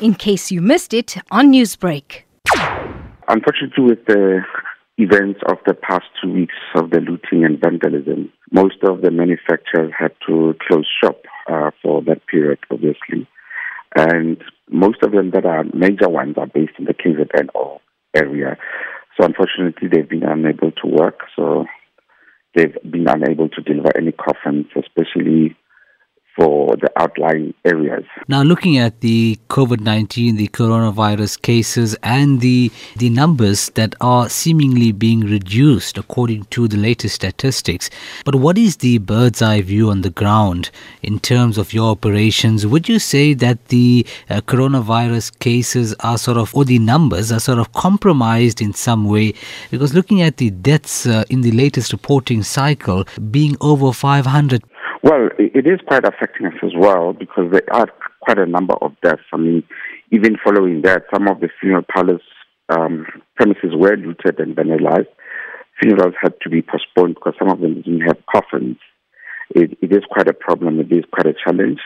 in case you missed it on Newsbreak. Unfortunately, with the events of the past two weeks of the looting and vandalism, most of the manufacturers had to close shop uh, for that period, obviously. And most of them that are major ones are based in the KZN or area. So unfortunately, they've been unable to work. So they've been unable to deliver any coffins, especially for the outlying areas. Now, looking at the COVID 19, the coronavirus cases, and the, the numbers that are seemingly being reduced according to the latest statistics, but what is the bird's eye view on the ground in terms of your operations? Would you say that the uh, coronavirus cases are sort of, or the numbers are sort of compromised in some way? Because looking at the deaths uh, in the latest reporting cycle being over 500 well, it is quite affecting us as well because there are quite a number of deaths. I mean, even following that, some of the funeral parlors um, premises were looted and vandalized. Funerals had to be postponed because some of them didn't have coffins. It, it is quite a problem. It is quite a challenge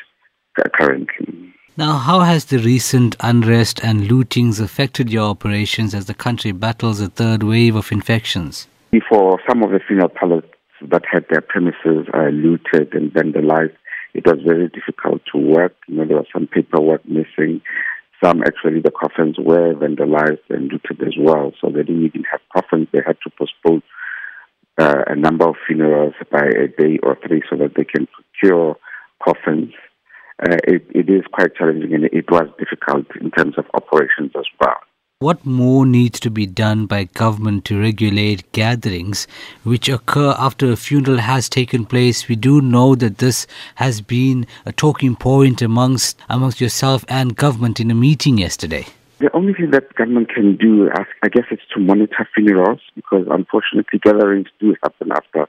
currently. Now, how has the recent unrest and lootings affected your operations as the country battles a third wave of infections? For some of the funeral parlors, that had their premises uh, looted and vandalized. It was very difficult to work. You know, there was some paperwork missing. Some actually, the coffins were vandalized and looted as well. So they didn't even have coffins. They had to postpone uh, a number of funerals by a day or three so that they can procure coffins. Uh, it, it is quite challenging and it was difficult in terms of operations as well. What more needs to be done by government to regulate gatherings which occur after a funeral has taken place? We do know that this has been a talking point amongst amongst yourself and government in a meeting yesterday. The only thing that government can do, I guess, is to monitor funerals because unfortunately gatherings do happen after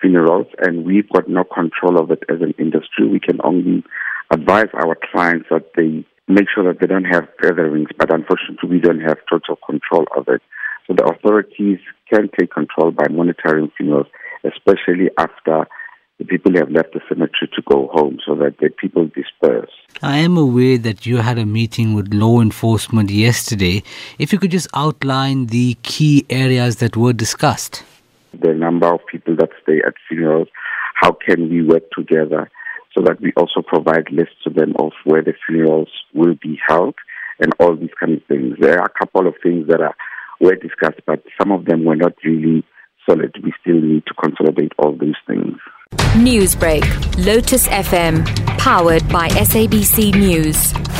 funerals and we've got no control of it as an industry. We can only advise our clients that they make sure that they don't have gatherings, but unfortunately we don't have total control of it. So the authorities can take control by monitoring funerals, especially after the people have left the cemetery to go home so that the people disperse. I am aware that you had a meeting with law enforcement yesterday. If you could just outline the key areas that were discussed. The number of people that stay at funerals, how can we work together so that we also provide lists to them of where the funerals will be held and all these kind of things. There are a couple of things that are were discussed, but some of them were not really solid. We still need to consolidate all these things. Newsbreak, Lotus FM, powered by SABC News.